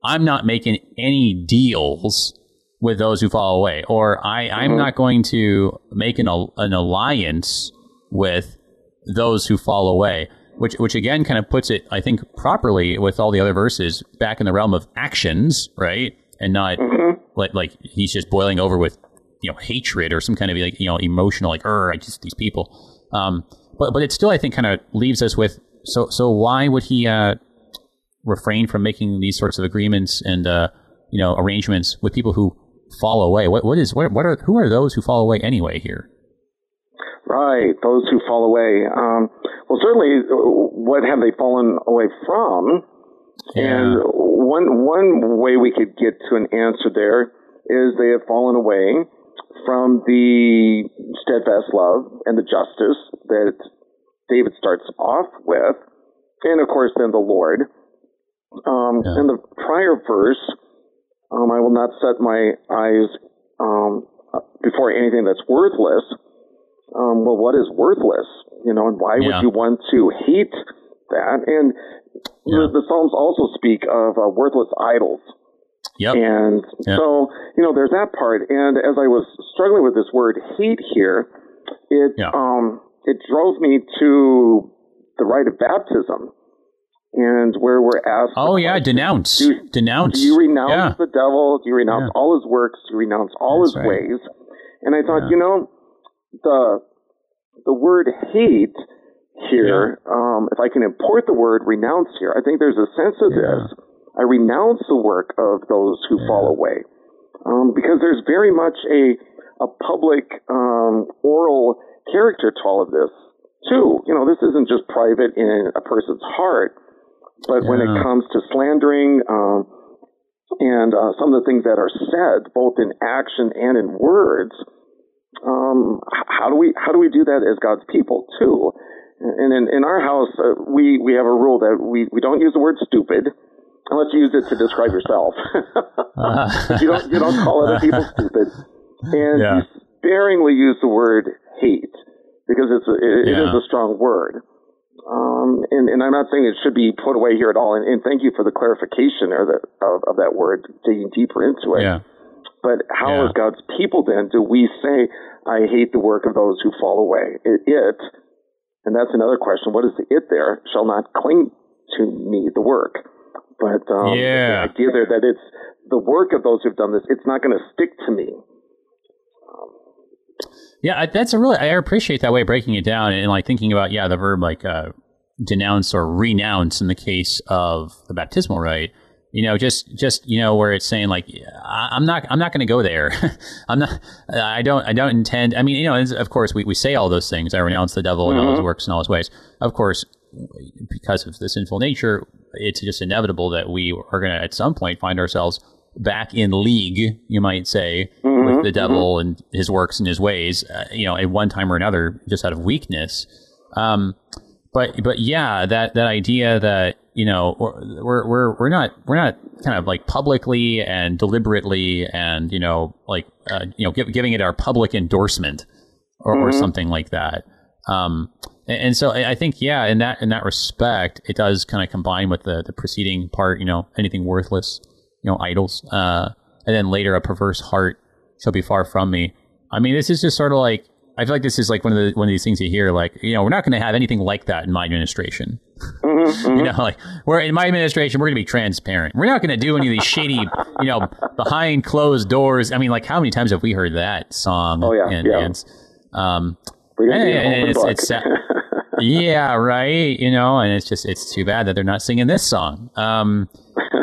S1: I'm not making any deals with those who fall away, or I, I'm
S2: Mhm.
S1: not going to make an, an alliance with those who fall away, which which again kind of puts it, I think, properly with all the other verses back in the realm of actions, right, and not
S2: Mhm.
S1: like like he's just boiling over with you know hatred or some kind of like you know emotional like er I just these people. Um, but but it still I think kind of leaves us with so so why would he uh, refrain from making these sorts of agreements and uh, you know arrangements with people who fall away? What what is what what are who are those who fall away anyway here?
S2: Right, those who fall away. Um, well, certainly, uh, what have they fallen away from? And one one way we could get to an answer there is they have fallen away from the steadfast love and the justice that David starts off with, and of course then the Lord. Um, yeah. In the prior verse, um, I will not set my eyes um, before anything that's worthless. Um, well, what is worthless? You know, and why yeah. would you want to hate that? And yeah. the, the, Psalms also speak of uh, worthless idols.
S1: Yep.
S2: And yep. so, you know, there's that part. And as I was struggling with this word hate here, it yeah. um, it drove me to the rite of baptism and where we're asked.
S1: Oh yeah, denounce, do, denounce.
S2: Do you renounce yeah. the devil? Do you renounce yeah. all his works? Do you renounce all That's his right. ways? And I thought, yeah. you know, the the word hate here, um, if I can import the word renounce here, I think there's a sense of this. I renounce the work of those who fall away, um, because there's very much a a public um, oral character to all of this too. You know, this isn't just private in a person's heart but yeah. when it comes to slandering um, and uh, some of the things that are said, both in action and in words, um, how do we how do we do that as God's people too? And in, in our house, uh, we we have a rule that we, we don't use the word stupid unless you use it to describe yourself. <laughs> you don't you don't call other people <laughs> stupid, and yeah. you sparingly use the word hate because it's a, it, yeah. it is a strong word. Um, and, and, I'm not saying it should be put away here at all. And, and thank you for the clarification or the, of, of, that word, digging deeper into it.
S1: Yeah.
S2: But how, yeah. as God's people, then do we say, "I hate the work of those who fall away"? It, it, and that's another question. What is the it there? Shall not cling to me the work, but um,
S1: yeah.
S2: the idea there that it's the work of those who've done this. It's not going to stick to me.
S1: Yeah, that's a really I appreciate that way of breaking it down and, like thinking about yeah the verb like uh, denounce or renounce in the case of the baptismal rite. You know, just just you know where it's saying like I'm not I'm not going to go there. <laughs> I'm not I don't I don't intend. I mean you know of course we, we say all those things. I renounce the devil and mm-hmm. all his mm-hmm. works and all his ways. Of course, because of the sinful nature, it's just inevitable that we are going to at some point find ourselves back in league, you might say, mm-hmm, with the devil mm-hmm. and his works and his ways, uh, you know, at one time or another, just out of weakness. Um, but but yeah, that that idea that you know we're we're we're not we're not kind of like publicly and deliberately and you know like uh, you know give, giving it our public endorsement or, mm-hmm. or something like that. Um, and, and, so I think yeah, in that in that respect, it does kind of combine with the the preceding part. You know, anything worthless you know, idols. Uh, and then later, a perverse heart shall be far from me. I mean, this is just sort of like I feel like this is like one of the one of these things you hear, like you know, we're not going to have anything like that in my administration. Mm-hmm, <laughs> mm-hmm. you know, like we're in my administration, we're going to be transparent. We're not going to do any of these shady, you know, behind closed doors. I mean, like how many times have we heard that song?
S2: Oh yeah,
S1: and,
S2: yeah.
S1: And, um, and, and it's, it's yeah, right. You know, and it's just it's too bad that they're not singing this song. Um,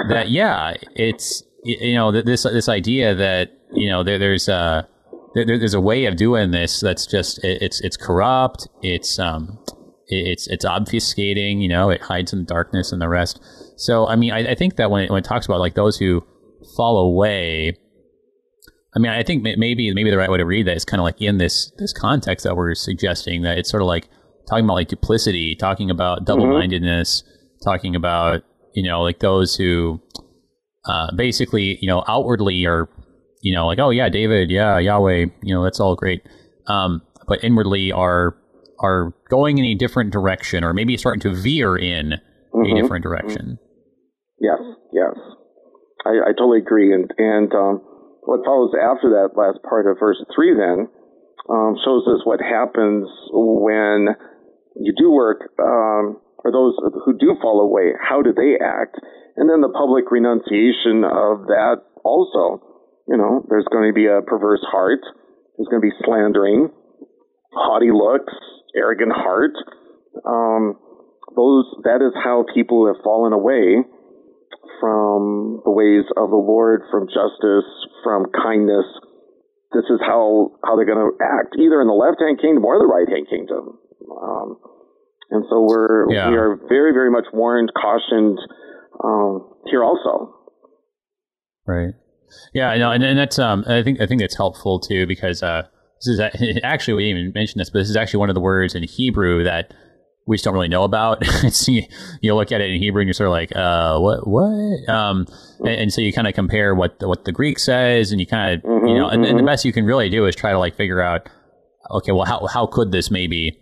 S1: that yeah, it's you know this this idea that you know there, there's a there, there's a way of doing this that's just it's it's corrupt. It's um it's it's obfuscating. You know, it hides in darkness and the rest. So I mean, I, I think that when it, when it talks about like those who fall away. I mean, I think maybe maybe the right way to read that is kind of like in this this context that we're suggesting that it's sort of like talking about like duplicity, talking about double mindedness, mm-hmm. talking about you know like those who uh, basically you know outwardly are you know like oh yeah David yeah Yahweh you know that's all great, um, but inwardly are are going in a different direction or maybe starting to veer in mm-hmm. a different direction.
S2: Yes, yes, I, I totally agree. And and um, what follows after that last part of verse three then um, shows us what happens when you do work, um, or those who do fall away, how do they act? And then the public renunciation of that also. You know, there's going to be a perverse heart. There's going to be slandering, haughty looks, arrogant heart. Um, those that is how people have fallen away from the ways of the Lord, from justice, from kindness. This is how how they're going to act, either in the left hand kingdom or the right hand kingdom. Um, and so we're yeah. we are very very much warned, cautioned um, here also.
S1: Right. Yeah. No, and, and that's um I think I think that's helpful too because uh this is <laughs> actually we didn't even mention this, but this is actually one of the words in Hebrew that we just don't really know about. <laughs> you, you look at it in Hebrew and you're sort of like, uh, what, what? Um, and, and so you kind of compare what the, what the Greek says, and you kind of, mm-hmm, you know, and, and, the best you can really do is try to like figure out, okay, well, how how could this maybe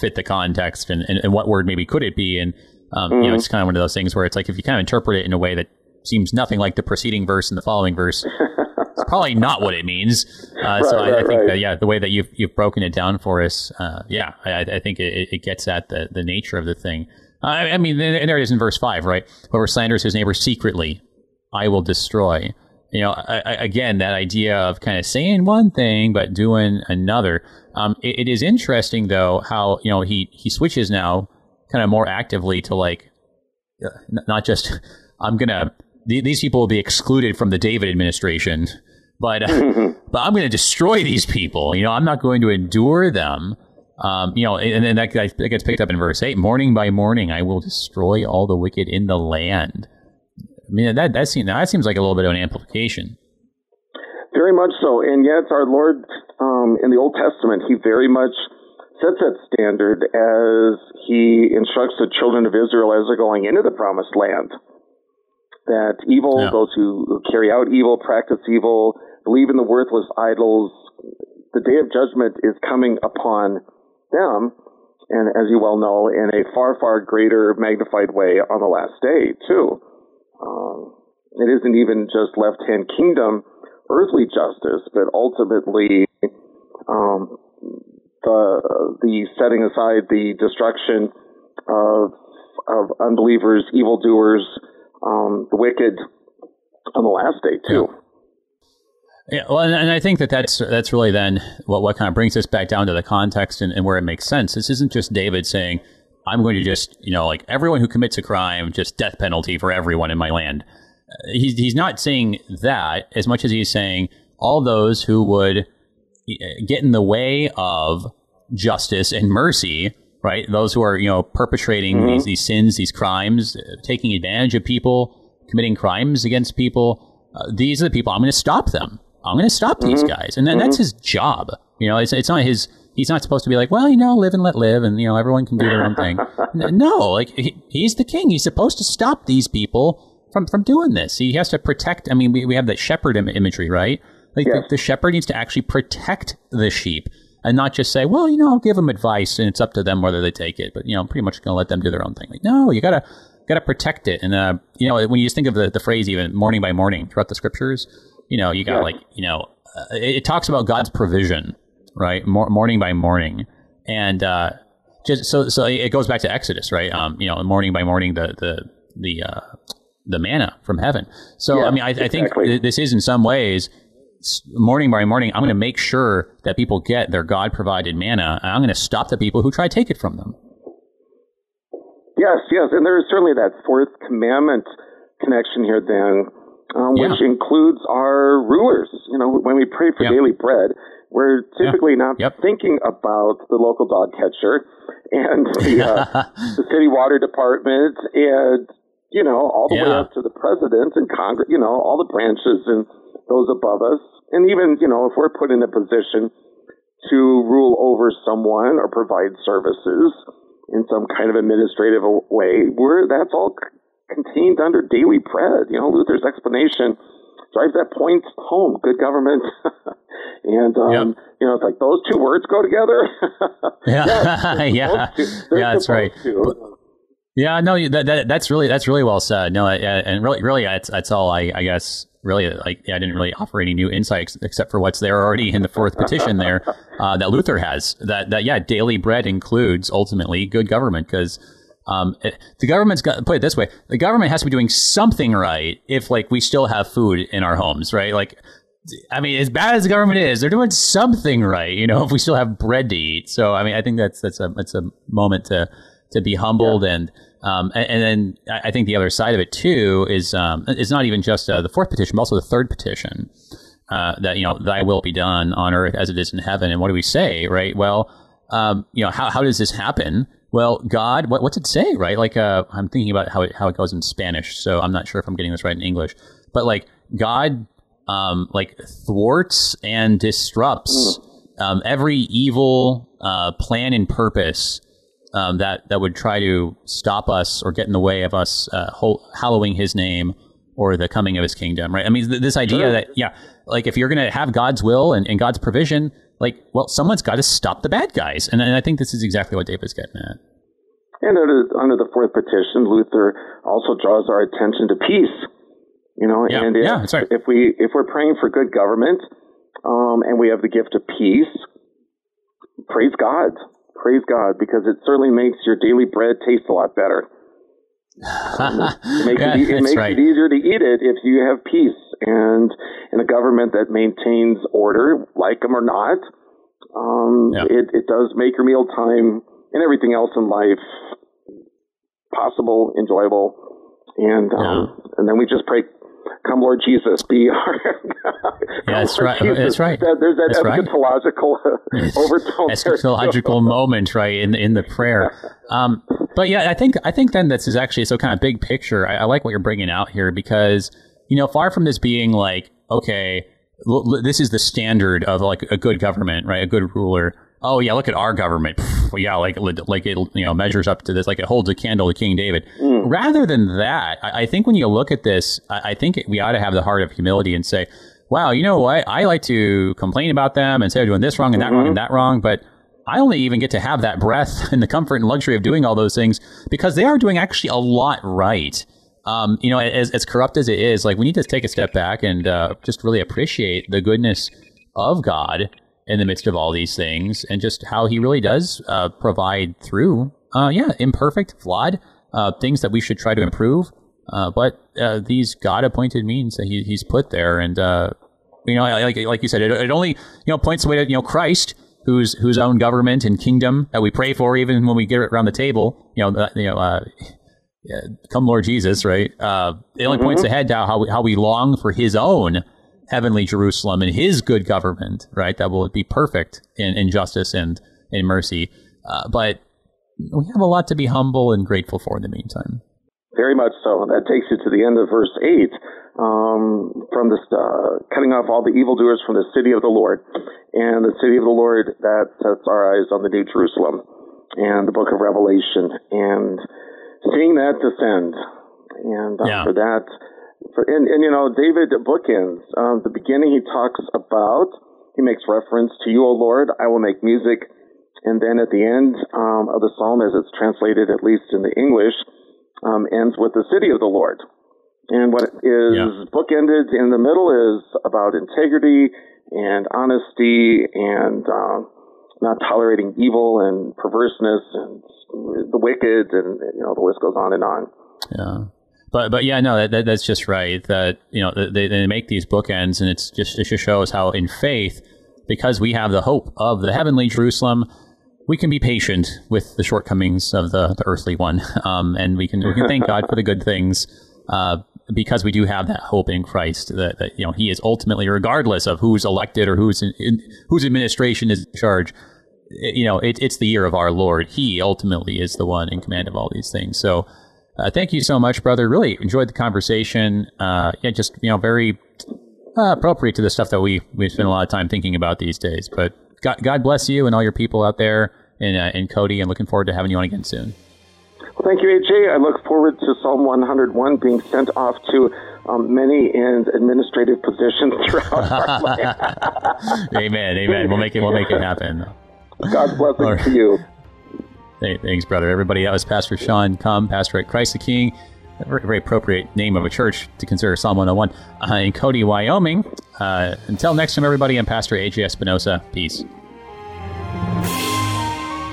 S1: fit the context, and, and, and what word maybe could it be? And um, mm-hmm. you know, it's kind of one of those things where it's like if you kind of interpret it in a way that seems nothing like the preceding verse and the following verse. it's probably not what it means. Uh, <laughs> right, so I, right, I think right. that yeah, the way that you've you've broken it down for us, uh, yeah, I, I think it, it, gets at the the nature of the thing. I, I mean, and there it is in verse five, right? Whoever slanders his neighbor secretly, I will destroy. You know, again, that idea of kind of saying one thing but doing another. Um, it, it is interesting though how you know he he switches now kind of more actively to like uh, not just <laughs> I'm gonna these people will be excluded from the David administration, but uh, <laughs> but I'm going to destroy these people. You know, I'm not going to endure them. Um, you know, and then that, that gets picked up in verse eight. Morning by morning, I will destroy all the wicked in the land. I mean, that that seems that seems like a little bit of an amplification.
S2: Very much so, and yet our Lord um, in the Old Testament, He very much sets that standard as He instructs the children of Israel as they're going into the Promised Land that evil, yeah. those who carry out evil, practice evil, believe in the worthless idols, the day of judgment is coming upon them, and as you well know, in a far, far greater magnified way on the last day, too. Um, it isn't even just left hand kingdom, earthly justice, but ultimately um, the the setting aside the destruction of of unbelievers, evildoers, um, the wicked on the last day too.
S1: Yeah. Yeah, well, and, I think that that's that's really then what what kind of brings us back down to the context and, and, where it makes sense. This isn't just David saying, "I'm going to just you know like everyone who commits a crime, just death penalty for everyone in my land." Uh, he's he's not saying that as much as he's saying all those who would uh, get in the way of justice and mercy right? Those who are, you know, perpetrating mm-hmm. these, these sins, these crimes, uh, taking advantage of people, committing crimes against people. Uh, these are the people I'm going to stop them. I'm going to stop mm-hmm. these guys. And then mm-hmm. that's his job. You know, it's, it's not his, he's not supposed to be like, well, you know, live and let live and, you know, everyone can do their own thing. <laughs> no, like he, he's the king. He's supposed to stop these people from, from doing this. He has to protect. I mean, we, we have that shepherd Im- imagery, right? Like yes. the, the shepherd needs to actually protect the sheep and not just say, well, you know, I'll give them advice and it's up to them whether they take it. But you know, I'm pretty much going to let them do their own thing. Like, no, you gotta gotta protect it. And uh, you know, when you just think of the, the phrase even morning by morning throughout the scriptures, you know, you got yeah. like you know, uh, it, it, talks about God's provision, right? Mor- morning by morning, and uh, just so so it goes back to Exodus, right? Um, you know, morning by morning, the the the uh, the manna from heaven. So yeah, I mean, I, exactly. I think this is in some ways morning by morning, I'm going to make sure that people get their God provided manna, and I'm going to stop the people who try to take it from them.
S2: Yes, yes, and there is certainly that fourth commandment connection here, then, um, yeah. which includes our rulers. You know, when we pray for daily bread, we're typically not yep. thinking about the local dog catcher and the, uh, <laughs> the city water department and you know all the way up to the president and Congress. You know all the branches and those above us and even, you know, if we're put in a position to rule over someone or provide services in some kind of administrative way, we're, that's all contained under daily bread. You know, Luther's explanation drives that point home. Good government. <laughs> and, um, yep. you know, it's like those two words go together. <laughs>
S1: yeah. <laughs> yeah. yeah, that's right. To. Yeah, no, that, that, that's really that's really well said. No, and really, really, that's, that's all I, I guess really like I didn't really offer any new insights except for what's there already in the fourth petition there uh, that Luther has. That that yeah, daily bread includes ultimately good government because um, it, the government's got put it this way: the government has to be doing something right if like we still have food in our homes, right? Like. I mean, as bad as the government is, they're doing something right, you know. If we still have bread to eat, so I mean, I think that's that's a it's a moment to to be humbled yeah. and um, and, and, then I think the other side of it too is um, it's not even just uh, the fourth petition, but also the third petition uh, that you know Thy will be done on earth as it is in heaven. And what do we say, right? Well, um, you know, how how does this happen? Well, God, what, what's it say, right? Like, uh, I'm thinking about how it how it goes in Spanish, so I'm not sure if I'm getting this right in English, but like God, um, like thwarts and disrupts um, every evil uh, plan and purpose um, that that would try to stop us or get in the way of us uh, hallowing His name or the coming of His kingdom. Right? I mean, th- this idea sure. that yeah, like if you're going to have God's will and, and God's provision, like well, someone's got to stop the bad guys, and, and I think this is exactly what David's getting at.
S2: And under, under the fourth petition, Luther also draws our attention to peace. You know,
S1: yeah,
S2: and if,
S1: yeah, right.
S2: if we if we're praying for good government, um, and we have the gift of peace, praise God, praise God, because it certainly makes your daily bread taste a lot better. <laughs> It makes, yeah, it, it, makes right. it easier to eat it if you have peace and in a government that maintains order, like them or not. Um, yeah. it, it does make your meal time and everything else in life possible, enjoyable, and um, yeah. and then we just pray, "Come, Lord Jesus, be <laughs> our."
S1: yeah, that's right. Jesus. That's right.
S2: That, there's that that's eschatological
S1: right.
S2: overtone.
S1: Eschatological moment, right in in the prayer. Um, but yeah, I think I think then this is actually so kind of big picture. I, I like what you're bringing out here because you know, far from this being like okay, l- l- this is the standard of like a good government, right? A good ruler oh yeah, look at our government. <laughs> Well, yeah, like like it you know measures up to this, like it holds a candle to King David. Mm. Rather than that, I, I, think when you look at this, I, I think we ought to have the heart of humility and say, wow, you know what? I like to complain about them and say they're doing this wrong and that mm-hmm. wrong and that wrong, but I only even get to have that breath <laughs> and the comfort and luxury of doing all those things because they are doing actually a lot right. Um, you know, as, as corrupt as it is, like we need to take a step back and uh, just really appreciate the goodness of God in the midst of all these things and just how he really does uh, provide through, uh, yeah, imperfect, flawed uh, things that we should try to improve. Uh, but uh, these God appointed means that he, he's put there. And, uh, you know, like, like you said, it, it only, you know, points the way to, you know, Christ, whose, whose own government and kingdom that we pray for, even when we get around the table, you know, you know, yeah, come Lord Jesus, right? it only mm-hmm. points ahead to how we, how we long for his own heavenly Jerusalem and his good government, right? That will be perfect in, in justice and in mercy. Uh, but we have a lot to be humble and grateful for in the meantime.
S2: Very much so. That takes you to the end of verse 8. Um, from this, uh, cutting off all the evildoers from the city of the Lord. And the city of the Lord, that sets our eyes on the New Jerusalem and the book of Revelation and seeing that descend. And uh, yeah. for that, and, and, you know, David bookends. Um, the beginning, he talks about, he makes reference to you, O Lord, I will make music. And then at the end um, of the psalm, as it's translated, at least in the English, um, ends with the city of the Lord. And what is yeah. bookended in the middle is about integrity and honesty and um, not tolerating evil and perverseness and the wicked, and you know the list goes on and on.
S1: Yeah. But but yeah, no, that, that, that's just right. That you know they, they make these bookends, and it's just it just shows how in faith, because we have the hope of the heavenly Jerusalem, we can be patient with the shortcomings of the, the earthly one, <laughs> um, and we can we can thank God for the good things. Uh, because we do have that hope in Christ that, that, you know He is ultimately, regardless of who's elected or who's in, in, whose administration is in charge, you know it, it's the year of our Lord. He ultimately is the one in command of all these things. So uh, thank you so much, brother. Really enjoyed the conversation. Uh, yeah, just you know, very uh, appropriate to the stuff that we we spend a lot of time thinking about these days. But God, God bless you and all your people out there in uh, in Cody, and looking forward to having you on again soon.
S2: Well, thank you, AJ. I look forward to Psalm 101 being sent off to um, many in administrative positions <laughs> throughout our <laughs>
S1: life. amen. Amen. We'll make it. We'll make it happen.
S2: God bless right. you.
S1: Thanks, brother. Everybody, that was Pastor Sean Cum, pastor at Christ the King. A very, very appropriate name of a church to consider Psalm 101 uh, in Cody, Wyoming. Uh, until next time, everybody, I'm Pastor AJ Espinosa. Peace.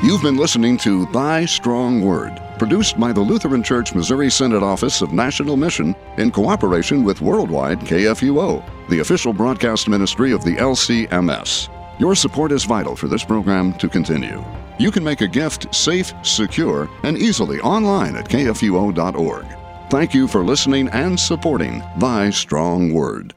S3: You've been listening to Thy Strong Word, produced by the Lutheran Church Missouri Synod Office of National Mission in cooperation with Worldwide KFUO, the official broadcast ministry of the LCMS. Your support is vital for this program to continue. You can make a gift safe, secure, and easily online at kfuo.org. Thank you for listening and supporting Thy Strong Word.